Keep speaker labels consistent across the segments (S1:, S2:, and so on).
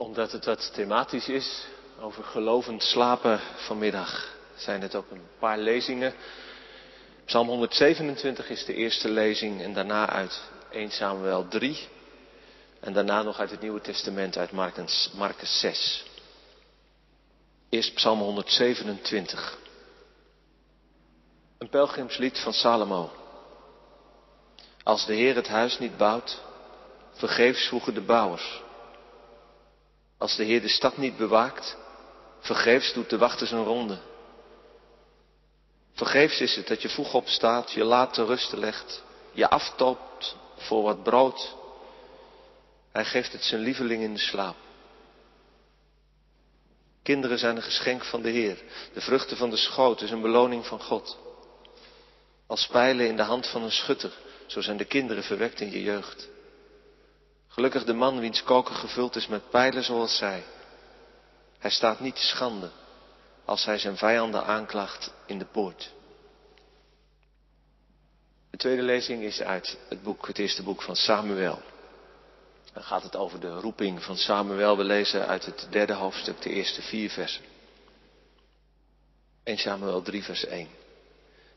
S1: Omdat het wat thematisch is over gelovend slapen vanmiddag, zijn het ook een paar lezingen. Psalm 127 is de eerste lezing en daarna uit 1 Samuel 3. En daarna nog uit het Nieuwe Testament uit Marcus 6. Eerst Psalm 127. Een pelgrimslied van Salomo. Als de Heer het huis niet bouwt, vergeefs voegen de bouwers. Als de Heer de stad niet bewaakt, vergeefs doet de wachter zijn ronde. Vergeefs is het dat je vroeg opstaat, je laat te rusten legt, je aftopt voor wat brood. Hij geeft het zijn lieveling in de slaap. Kinderen zijn een geschenk van de Heer. De vruchten van de schoot is een beloning van God. Als pijlen in de hand van een schutter, zo zijn de kinderen verwekt in je jeugd. Gelukkig de man wiens koker gevuld is met pijlen zoals zij. Hij staat niet te schande als hij zijn vijanden aanklaagt in de poort. De tweede lezing is uit het boek, het eerste boek van Samuel. Dan gaat het over de roeping van Samuel. We lezen uit het derde hoofdstuk de eerste vier versen. 1 Samuel 3 vers 1.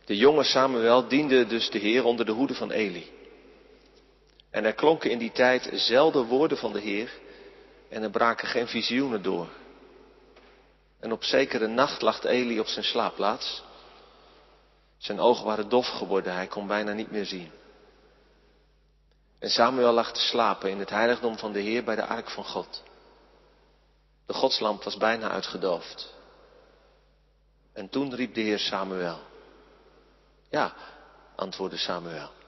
S1: De jonge Samuel diende dus de Heer onder de hoede van Eli. En er klonken in die tijd zelden woorden van de Heer en er braken geen visioenen door. En op zekere nacht lag Eli op zijn slaapplaats. Zijn ogen waren dof geworden, hij kon bijna niet meer zien. En Samuel lag te slapen in het heiligdom van de Heer bij de ark van God. De godslamp was bijna uitgedoofd. En toen riep de Heer Samuel. Ja, antwoordde Samuel.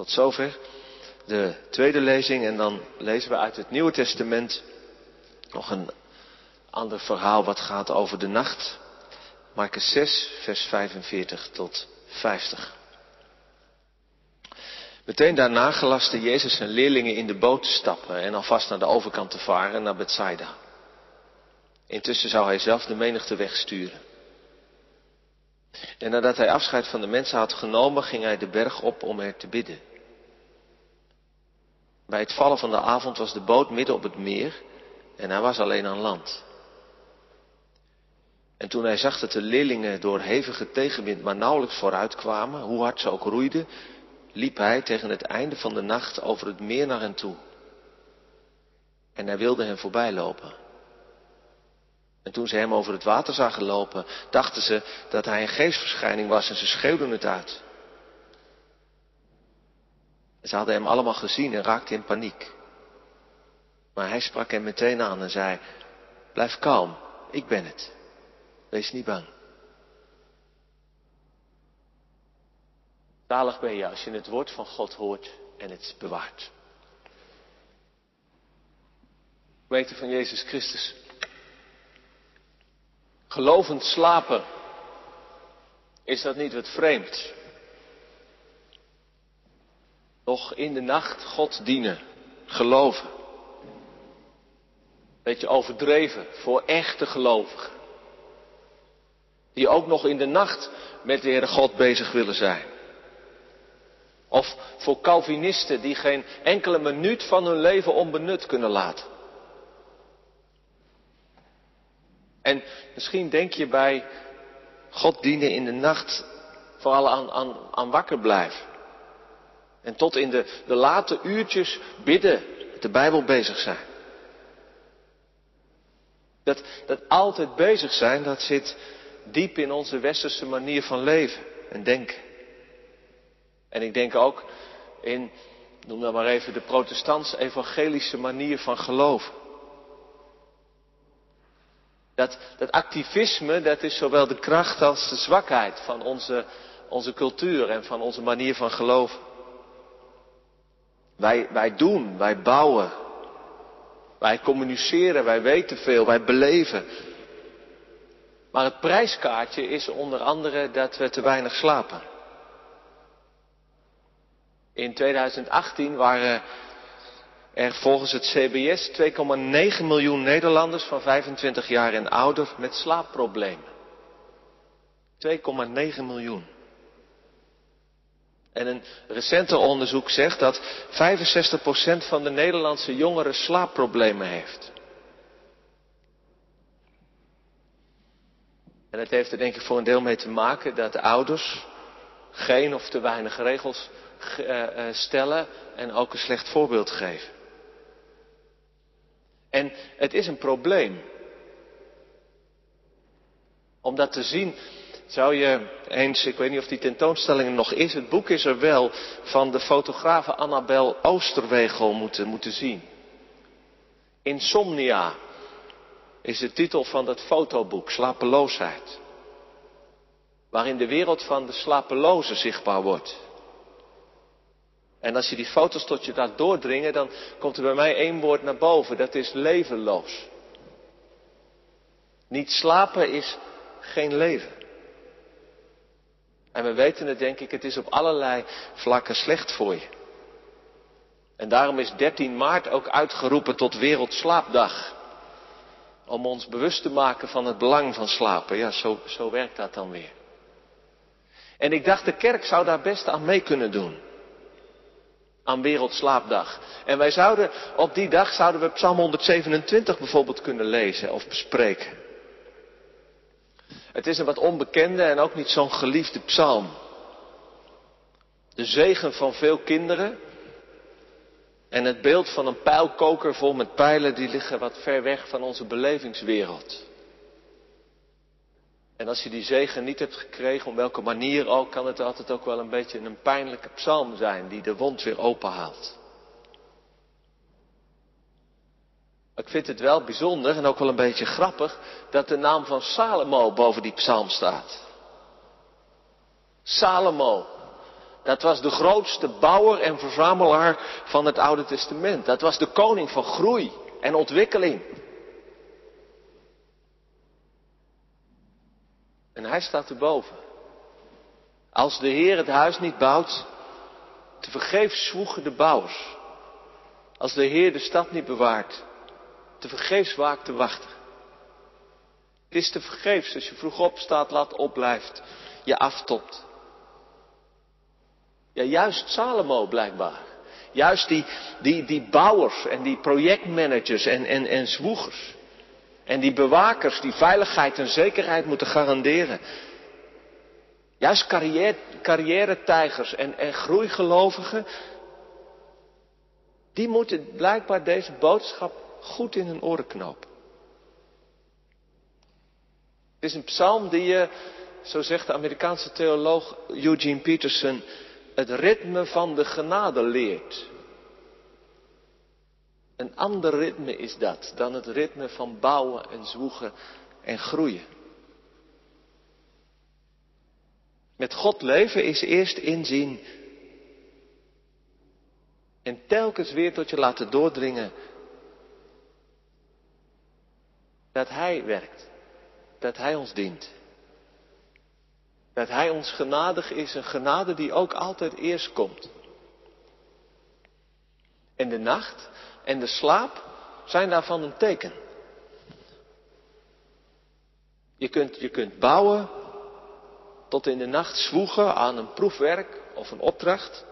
S1: Tot zover de tweede lezing en dan lezen we uit het Nieuwe Testament nog een ander verhaal wat gaat over de nacht. Marcus 6, vers 45 tot 50. Meteen daarna gelaste Jezus zijn leerlingen in de boot te stappen en alvast naar de overkant te varen, naar Bethsaida. Intussen zou hij zelf de menigte wegsturen. En nadat hij afscheid van de mensen had genomen, ging hij de berg op om er te bidden. Bij het vallen van de avond was de boot midden op het meer en hij was alleen aan land. En toen hij zag dat de leerlingen door hevige tegenwind maar nauwelijks vooruit kwamen, hoe hard ze ook roeiden, liep hij tegen het einde van de nacht over het meer naar hen toe. En hij wilde hen voorbij lopen. En toen ze hem over het water zagen lopen, dachten ze dat hij een geestverschijning was en ze schreeuwden het uit. Ze hadden hem allemaal gezien en raakten in paniek. Maar hij sprak hem meteen aan en zei, blijf kalm, ik ben het. Wees niet bang. Zalig ben je als je het woord van God hoort en het bewaart. Weten van Jezus Christus. Gelovend slapen. Is dat niet wat vreemd? Nog in de nacht God dienen. Geloven. Beetje overdreven voor echte gelovigen. Die ook nog in de nacht met de Heere God bezig willen zijn. Of voor Calvinisten die geen enkele minuut van hun leven onbenut kunnen laten. En misschien denk je bij God dienen in de nacht vooral aan, aan, aan wakker blijven. En tot in de, de late uurtjes bidden, met de Bijbel bezig zijn. Dat, dat altijd bezig zijn, dat zit diep in onze westerse manier van leven en denken. En ik denk ook in, noem dan maar even, de protestants-evangelische manier van geloven. Dat, dat activisme, dat is zowel de kracht als de zwakheid van onze, onze cultuur en van onze manier van geloven. Wij, wij doen, wij bouwen, wij communiceren, wij weten veel, wij beleven. Maar het prijskaartje is onder andere dat we te weinig slapen. In 2018 waren er volgens het CBS 2,9 miljoen Nederlanders van 25 jaar en ouder met slaapproblemen. 2,9 miljoen. En een recenter onderzoek zegt dat 65% van de Nederlandse jongeren slaapproblemen heeft. En het heeft er denk ik voor een deel mee te maken dat de ouders geen of te weinig regels eh, eh, stellen en ook een slecht voorbeeld geven. En het is een probleem. Om dat te zien zou je eens, ik weet niet of die tentoonstelling nog is, het boek is er wel, van de fotografe Annabel Oosterwegel moeten, moeten zien. Insomnia is de titel van dat fotoboek, Slapeloosheid. Waarin de wereld van de slapelozen zichtbaar wordt. En als je die foto's tot je laat doordringen, dan komt er bij mij één woord naar boven. Dat is levenloos. Niet slapen is geen leven. En we weten het, denk ik, het is op allerlei vlakken slecht voor je. En daarom is 13 maart ook uitgeroepen tot Wereldslaapdag. Om ons bewust te maken van het belang van slapen. Ja, zo, zo werkt dat dan weer. En ik dacht, de kerk zou daar best aan mee kunnen doen. Aan Wereldslaapdag. En wij zouden, op die dag zouden we Psalm 127 bijvoorbeeld kunnen lezen of bespreken. Het is een wat onbekende en ook niet zo'n geliefde psalm. De zegen van veel kinderen en het beeld van een pijlkoker vol met pijlen, die liggen wat ver weg van onze belevingswereld. En als je die zegen niet hebt gekregen, om welke manier ook, kan het altijd ook wel een beetje een pijnlijke psalm zijn die de wond weer openhaalt. Ik vind het wel bijzonder en ook wel een beetje grappig dat de naam van Salomo boven die psalm staat. Salomo. Dat was de grootste bouwer en verzamelaar van het Oude Testament. Dat was de koning van groei en ontwikkeling. En hij staat erboven. Als de Heer het huis niet bouwt, te vergeefs zwoegen de bouwers. Als de Heer de stad niet bewaart, te vergeefs waakt te wachten. Het is te vergeefs als je vroeg opstaat, laat opblijft, je aftopt. Ja, juist Salomo blijkbaar. Juist die, die, die bouwers en die projectmanagers en, en, en zwoegers. En die bewakers die veiligheid en zekerheid moeten garanderen. Juist carrière, carrière-tijgers en, en groeigelovigen. Die moeten blijkbaar deze boodschap goed in hun oren knopen. Het is een psalm die je, zo zegt de Amerikaanse theoloog Eugene Peterson, het ritme van de genade leert. Een ander ritme is dat dan het ritme van bouwen en zwoegen en groeien. Met God leven is eerst inzien en telkens weer tot je laten doordringen dat Hij werkt, dat Hij ons dient. Dat Hij ons genadig is, een genade die ook altijd eerst komt. En de nacht en de slaap zijn daarvan een teken. Je kunt, je kunt bouwen tot in de nacht zwoegen aan een proefwerk of een opdracht.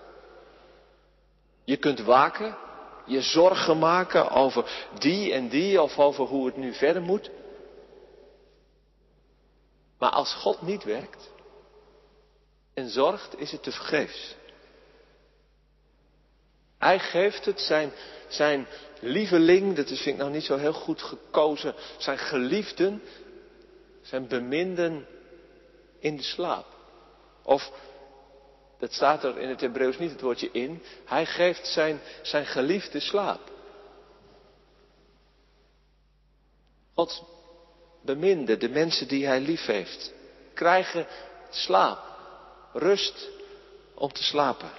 S1: Je kunt waken, je zorgen maken over die en die of over hoe het nu verder moet. Maar als God niet werkt en zorgt, is het te vergeefs. Hij geeft het zijn, zijn lieveling, dat is, vind ik nou niet zo heel goed gekozen, zijn geliefden, zijn beminden in de slaap. Of, dat staat er in het Hebreeuws niet het woordje in, hij geeft zijn, zijn geliefde slaap. Gods beminde, de mensen die hij lief heeft, krijgen slaap, rust om te slapen.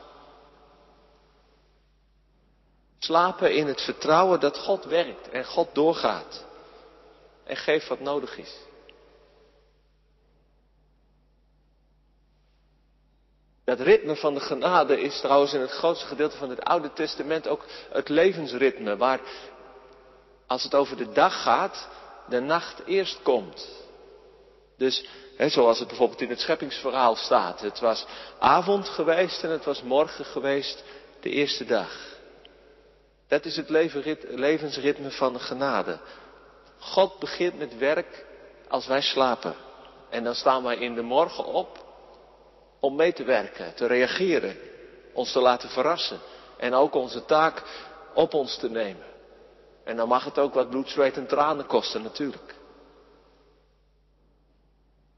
S1: Slapen in het vertrouwen dat God werkt en God doorgaat. En geeft wat nodig is. Dat ritme van de genade is trouwens in het grootste gedeelte van het Oude Testament ook het levensritme. Waar als het over de dag gaat, de nacht eerst komt. Dus, hè, zoals het bijvoorbeeld in het scheppingsverhaal staat. Het was avond geweest en het was morgen geweest, de eerste dag. Dat is het levensritme van de genade. God begint met werk als wij slapen. En dan staan wij in de morgen op om mee te werken, te reageren, ons te laten verrassen en ook onze taak op ons te nemen. En dan mag het ook wat bloed, zweet en tranen kosten natuurlijk.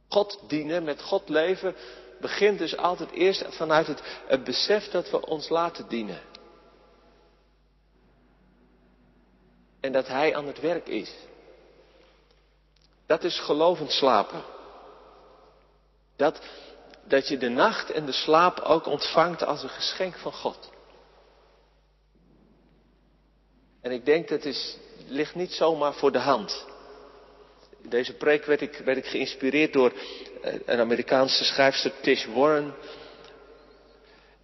S1: God dienen, met God leven, begint dus altijd eerst vanuit het, het besef dat we ons laten dienen. En dat Hij aan het werk is. Dat is gelovend slapen. Dat, dat je de nacht en de slaap ook ontvangt als een geschenk van God. En ik denk dat is, ligt niet zomaar voor de hand. In deze preek werd ik, werd ik geïnspireerd door eh, een Amerikaanse schrijfster Tish Warren.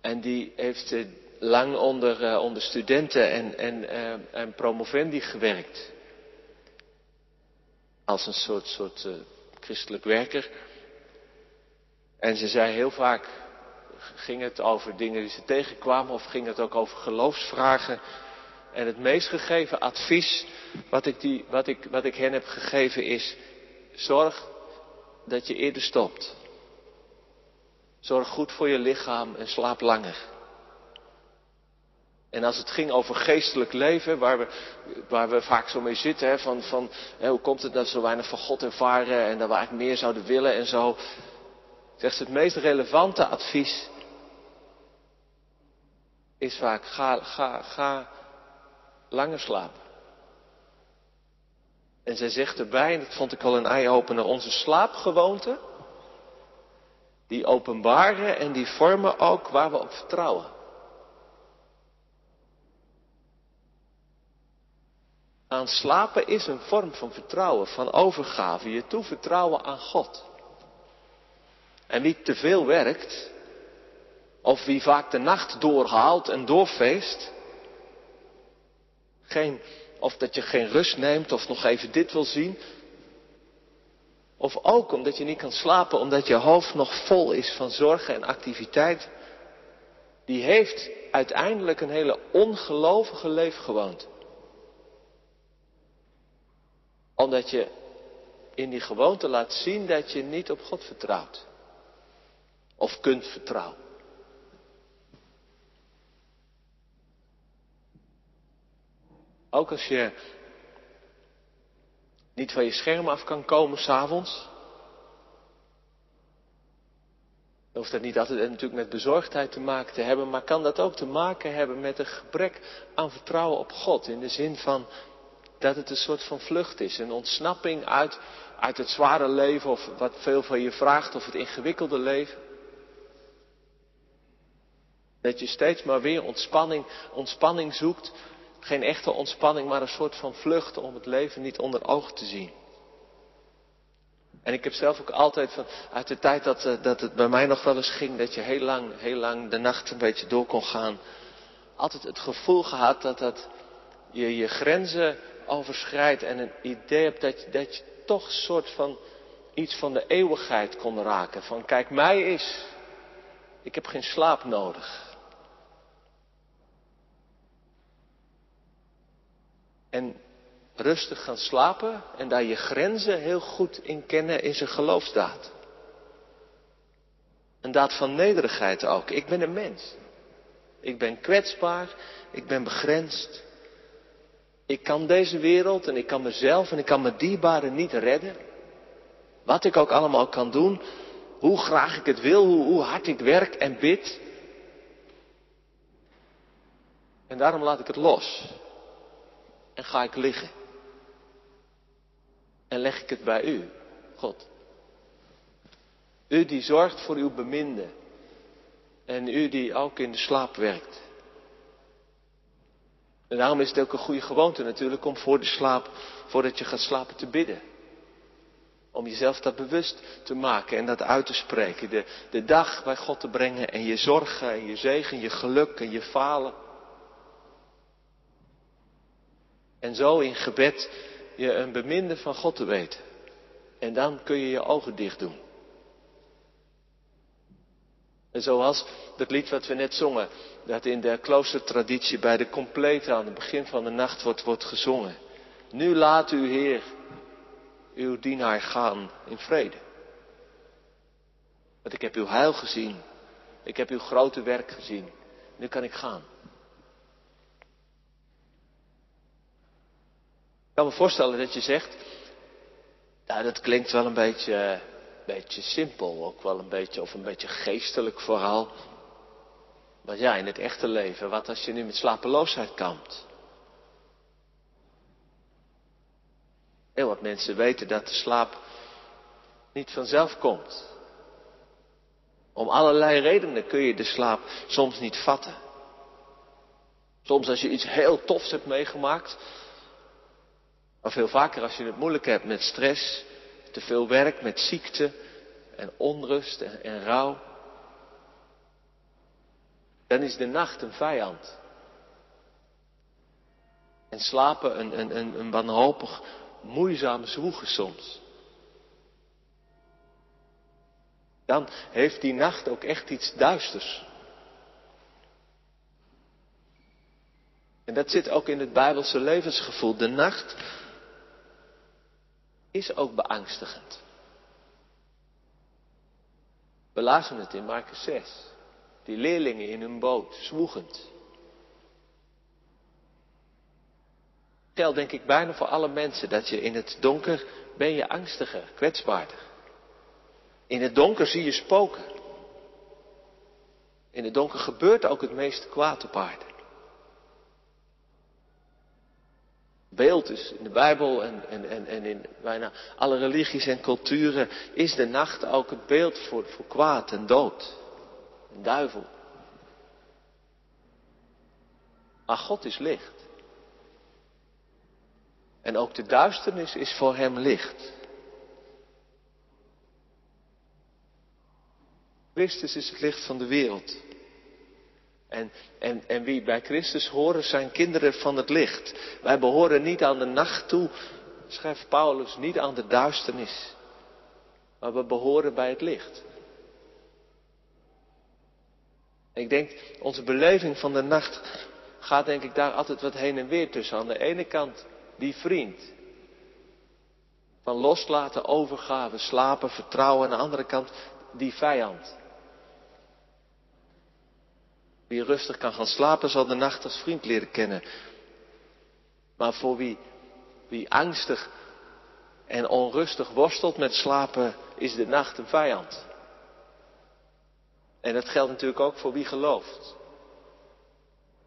S1: En die heeft eh, lang onder, eh, onder studenten en, en, en promovendi gewerkt. Als een soort, soort christelijk werker. En ze zei heel vaak, ging het over dingen die ze tegenkwamen of ging het ook over geloofsvragen. En het meest gegeven advies wat ik, die, wat, ik, wat ik hen heb gegeven is, zorg dat je eerder stopt. Zorg goed voor je lichaam en slaap langer. En als het ging over geestelijk leven, waar we, waar we vaak zo mee zitten, hè, van, van hè, hoe komt het dat we zo weinig van God ervaren en dat we eigenlijk meer zouden willen en zo, zegt het meest relevante advies is vaak ga, ga, ga langer slapen. En zij zegt erbij, en dat vond ik al een eye-opener, onze slaapgewoonten, die openbaren en die vormen ook waar we op vertrouwen. Aan slapen is een vorm van vertrouwen, van overgave, je toevertrouwen aan God. En wie te veel werkt, of wie vaak de nacht doorhaalt en doorfeest, geen, of dat je geen rust neemt of nog even dit wil zien. Of ook omdat je niet kan slapen omdat je hoofd nog vol is van zorgen en activiteit. Die heeft uiteindelijk een hele ongelovige leefgewoonte. Omdat je in die gewoonte laat zien dat je niet op God vertrouwt. Of kunt vertrouwen. Ook als je niet van je scherm af kan komen s'avonds. Dan hoeft dat niet altijd natuurlijk met bezorgdheid te maken te hebben, maar kan dat ook te maken hebben met een gebrek aan vertrouwen op God. In de zin van dat het een soort van vlucht is, een ontsnapping uit, uit het zware leven of wat veel van je vraagt of het ingewikkelde leven. Dat je steeds maar weer ontspanning, ontspanning zoekt geen echte ontspanning, maar een soort van vlucht om het leven niet onder ogen te zien. En ik heb zelf ook altijd van, uit de tijd dat, eh, dat het bij mij nog wel eens ging, dat je heel lang, heel lang de nacht een beetje door kon gaan, altijd het gevoel gehad dat dat je je grenzen overschrijdt en een idee hebt dat, je, dat je toch een soort van iets van de eeuwigheid kon raken. Van kijk, mij is, ik heb geen slaap nodig. En rustig gaan slapen en daar je grenzen heel goed in kennen is een geloofsdaad. Een daad van nederigheid ook. Ik ben een mens. Ik ben kwetsbaar. Ik ben begrensd. Ik kan deze wereld en ik kan mezelf en ik kan mijn dierbaren niet redden. Wat ik ook allemaal kan doen. Hoe graag ik het wil, hoe, hoe hard ik werk en bid. En daarom laat ik het los en ga ik liggen. En leg ik het bij u, God. U die zorgt voor uw beminde. En u die ook in de slaap werkt. En daarom is het ook een goede gewoonte natuurlijk om voor de slaap, voordat je gaat slapen, te bidden. Om jezelf dat bewust te maken en dat uit te spreken. De, de dag bij God te brengen en je zorgen en je zegen, je geluk en je falen. En zo in gebed je een beminde van God te weten. En dan kun je je ogen dicht doen. En zoals het lied wat we net zongen, dat in de kloostertraditie bij de complete aan het begin van de nacht wordt, wordt gezongen. Nu laat u Heer uw dienaar gaan in vrede. Want ik heb uw heil gezien. Ik heb uw grote werk gezien. Nu kan ik gaan. Kan me voorstellen dat je zegt, nou dat klinkt wel een beetje, beetje simpel, ook wel een beetje, of een beetje geestelijk vooral. Maar ja, in het echte leven, wat als je nu met slapeloosheid kampt? Heel wat mensen weten dat de slaap niet vanzelf komt. Om allerlei redenen kun je de slaap soms niet vatten. Soms als je iets heel tofs hebt meegemaakt. Maar veel vaker als je het moeilijk hebt met stress, te veel werk, met ziekte en onrust en, rouw. Dan is de nacht een vijand. En slapen een, een, een, een wanhopig, moeizaam zwoegen soms. Dan heeft die nacht ook echt iets duisters. En dat zit ook in het Bijbelse levensgevoel. De nacht is ook beangstigend. We lazen het in Marcus 6. Die leerlingen in hun boot, zwoegend. Geldt denk ik bijna voor alle mensen dat je in het donker ben je angstiger, kwetsbaarder. In het donker zie je spoken. In het donker gebeurt ook het meeste kwaad op aarde. Beeld is in de Bijbel en, en, en, en in bijna alle religies en culturen is de nacht ook het beeld voor, voor kwaad en dood. Een duivel. Maar God is licht. En ook de duisternis is voor hem licht. Christus is het licht van de wereld. En, en, en wie bij Christus horen zijn kinderen van het licht. Wij behoren niet aan de nacht toe, schrijft Paulus, niet aan de duisternis. Maar we behoren bij het licht. Ik denk, onze beleving van de nacht gaat denk ik daar altijd wat heen en weer tussen. Aan de ene kant die vriend. Van loslaten, overgave, slapen, vertrouwen. Aan de andere kant die vijand. Wie rustig kan gaan slapen, zal de nacht als vriend leren kennen. Maar voor wie, wie angstig en onrustig worstelt met slapen, is de nacht een vijand. En dat geldt natuurlijk ook voor wie gelooft.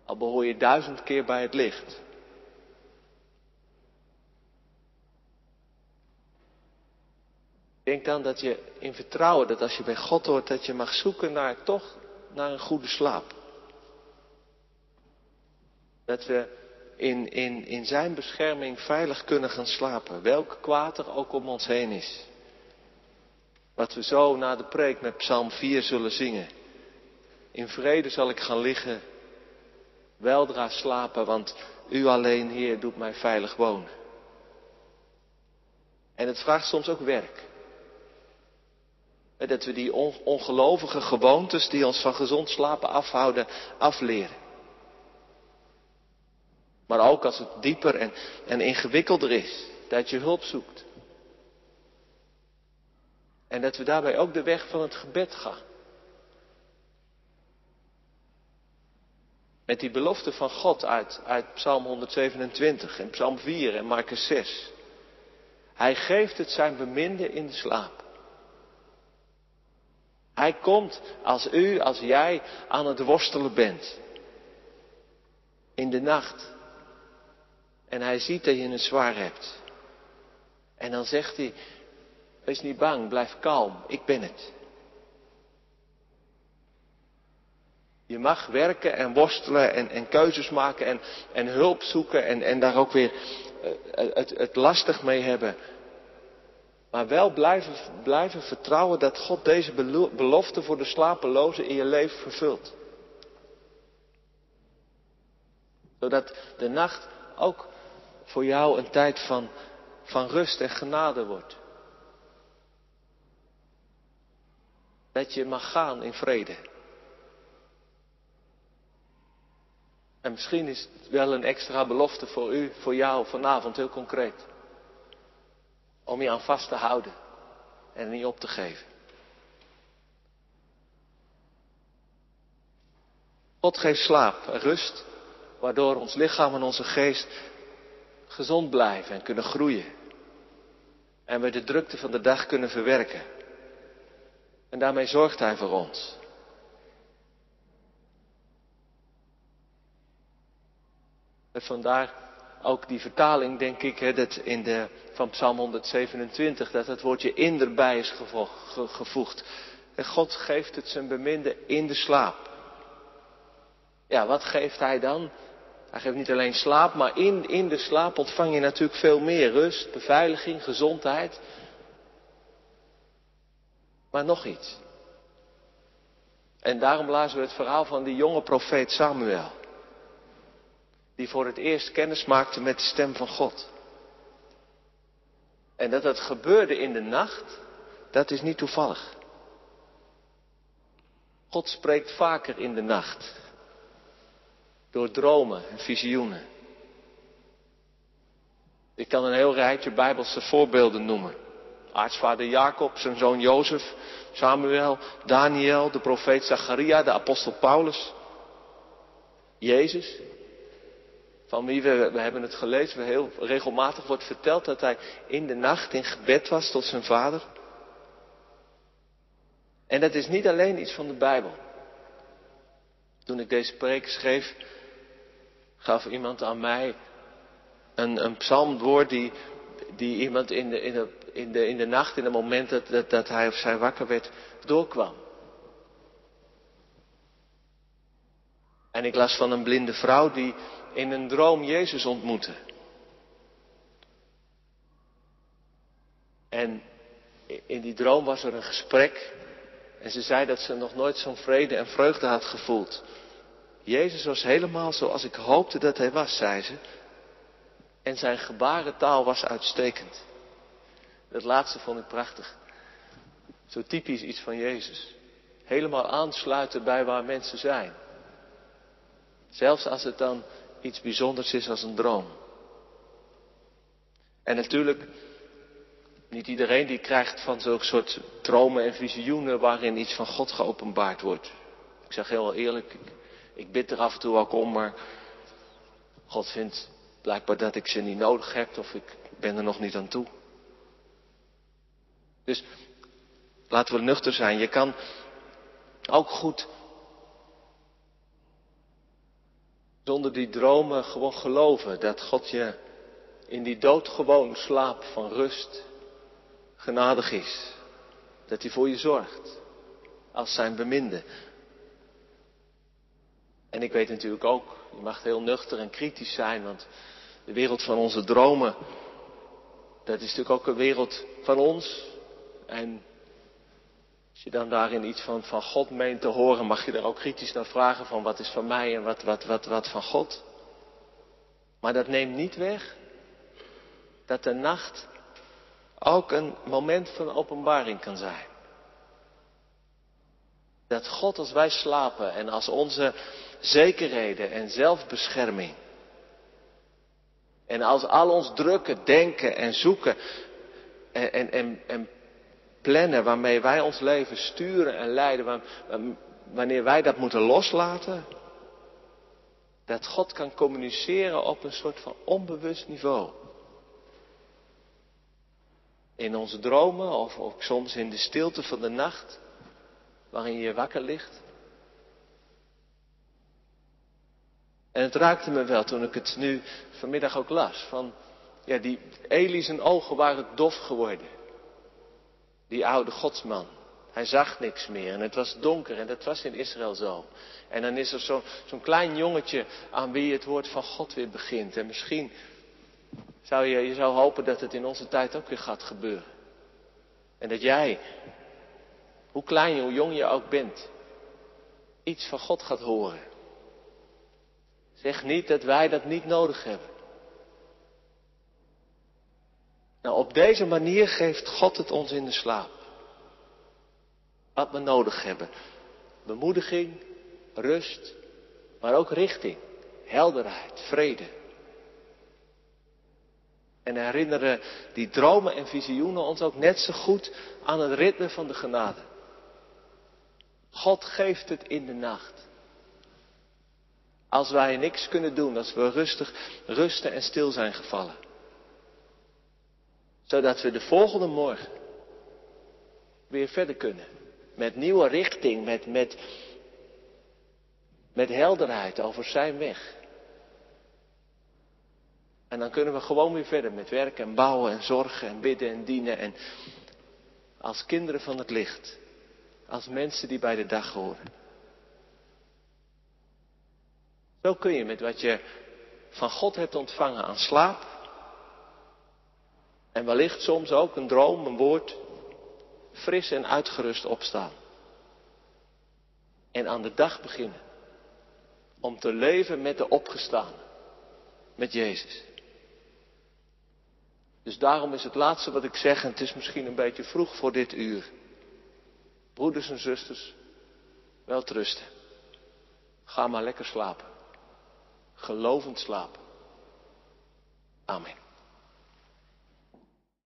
S1: Al behoor je duizend keer bij het licht. Denk dan dat je in vertrouwen, dat als je bij God hoort, dat je mag zoeken naar toch naar een goede slaap. Dat we in, in, in zijn bescherming veilig kunnen gaan slapen. Welk kwaad er ook om ons heen is. Wat we zo na de preek met Psalm 4 zullen zingen. In vrede zal ik gaan liggen, weldra slapen, want u alleen, Heer, doet mij veilig wonen. En het vraagt soms ook werk. Dat we die ongelovige gewoontes die ons van gezond slapen afhouden, afleren. Maar ook als het dieper en, en ingewikkelder is, dat je hulp zoekt. En dat we daarbij ook de weg van het gebed gaan. Met die belofte van God uit, uit Psalm 127 en Psalm 4 en Marcus 6. Hij geeft het zijn beminde in de slaap. Hij komt als u, als jij aan het worstelen bent. In de nacht. En hij ziet dat je het zwaar hebt. En dan zegt hij, wees niet bang, blijf kalm, ik ben het. Je mag werken en worstelen en, en keuzes maken en, en hulp zoeken en, en daar ook weer uh, het, het lastig mee hebben. Maar wel blijven vertrouwen dat God deze belofte voor de slapelozen in je leven vervult. Zodat de nacht ook voor jou een tijd van, van rust en genade wordt. Dat je mag gaan in vrede. En misschien is het wel een extra belofte voor u, voor jou vanavond, heel concreet. Om je aan vast te houden en niet op te geven. God geeft slaap en rust, waardoor ons lichaam en onze geest gezond blijven en kunnen groeien. En we de drukte van de dag kunnen verwerken. En daarmee zorgt Hij voor ons. En vandaar ook die vertaling, denk ik, hè, dat in de, van Psalm 127, dat het woordje in erbij is gevoegd. En God geeft het zijn beminde in de slaap. Ja, wat geeft hij dan? Hij geeft niet alleen slaap, maar in, in de slaap ontvang je natuurlijk veel meer rust, beveiliging, gezondheid. Maar nog iets. En daarom lazen we het verhaal van die jonge profeet Samuel. Die voor het eerst kennis maakte met de stem van God. En dat dat gebeurde in de nacht, dat is niet toevallig. God spreekt vaker in de nacht. Door dromen en visioenen. Ik kan een heel rijtje bijbelse voorbeelden noemen. Aartsvader Jacob, zijn zoon Jozef, Samuel, Daniel, de profeet Zacharia, de apostel Paulus. Jezus, van wie we, we hebben het gelezen, we heel regelmatig wordt verteld dat hij in de nacht in gebed was tot zijn vader. En dat is niet alleen iets van de Bijbel. Toen ik deze preek schreef, gaf iemand aan mij een, een psalmwoord die, die iemand in de, in, de, in, de, in de nacht, in het moment dat, dat, dat hij of zij wakker werd, doorkwam. En ik las van een blinde vrouw die in een droom Jezus ontmoette. En in die droom was er een gesprek. En ze zei dat ze nog nooit zo'n vrede en vreugde had gevoeld. Jezus was helemaal zoals ik hoopte dat hij was, zei ze. En zijn gebarentaal was uitstekend. Dat laatste vond ik prachtig. Zo typisch iets van Jezus. Helemaal aansluiten bij waar mensen zijn. Zelfs als het dan iets bijzonders is als een droom. En natuurlijk, niet iedereen die krijgt van zulke soort dromen en visioenen waarin iets van God geopenbaard wordt. Ik zeg heel eerlijk, bid er af en toe ook om, maar God vindt blijkbaar dat ik ze niet nodig heb of ik ben er nog niet aan toe. Dus laten we nuchter zijn. Je kan ook goed zonder die dromen gewoon geloven dat God je in die doodgewoon slaap van rust genadig is. Dat hij voor je zorgt als zijn beminde. En ik weet natuurlijk ook, je mag heel nuchter en kritisch zijn, want de wereld van onze dromen, dat is natuurlijk ook een wereld van ons. En als je dan daarin iets van, van God meent te horen, mag je daar ook kritisch naar vragen van wat is van mij en wat, wat, wat, wat van God. Maar dat neemt niet weg dat de nacht ook een moment van openbaring kan zijn. Dat God als wij slapen en als onze zekerheden en zelfbescherming. En als al ons drukken, denken en zoeken en, en, en, en plannen waarmee wij ons leven sturen en leiden, wanneer wij dat moeten loslaten, dat God kan communiceren op een soort van onbewust niveau. In onze dromen of ook soms in de stilte van de nacht, waarin je wakker ligt. En het raakte me wel toen ik het nu vanmiddag ook las. Van, ja, die Eli zijn ogen waren dof geworden. Die oude godsman. Hij zag niks meer en het was donker en dat was in Israël zo. En dan is er zo'n klein jongetje aan wie het woord van God weer begint. En misschien zou je, je zou hopen dat het in onze tijd ook weer gaat gebeuren. En dat jij, hoe klein, hoe jong je ook bent, iets van God gaat horen. Zeg niet dat wij dat niet nodig hebben. Nou, op deze manier geeft God het ons in de slaap. wat we nodig hebben. Bemoediging, rust, maar ook richting, helderheid, vrede. En herinneren die dromen en visioenen ons ook net zo goed aan het ritme van de genade. God geeft het in de nacht. Als wij niks kunnen doen, als we rustig rusten en stil zijn gevallen. Zodat we de volgende morgen weer verder kunnen. Met nieuwe richting, met, met, met helderheid over zijn weg. En dan kunnen we gewoon weer verder met werken en bouwen en zorgen en bidden en dienen. En als kinderen van het licht. Als mensen die bij de dag horen. Zo kun je met wat je van God hebt ontvangen aan slaap. En wellicht soms ook een droom, een woord. Fris en uitgerust opstaan. En aan de dag beginnen. Om te leven met de opgestaan. Met Jezus. Dus daarom is het laatste wat ik zeg, en het is misschien een beetje vroeg voor dit uur. Broeders en zusters, wel trusten. Ga maar lekker slapen. Gelovend slapen. Amen.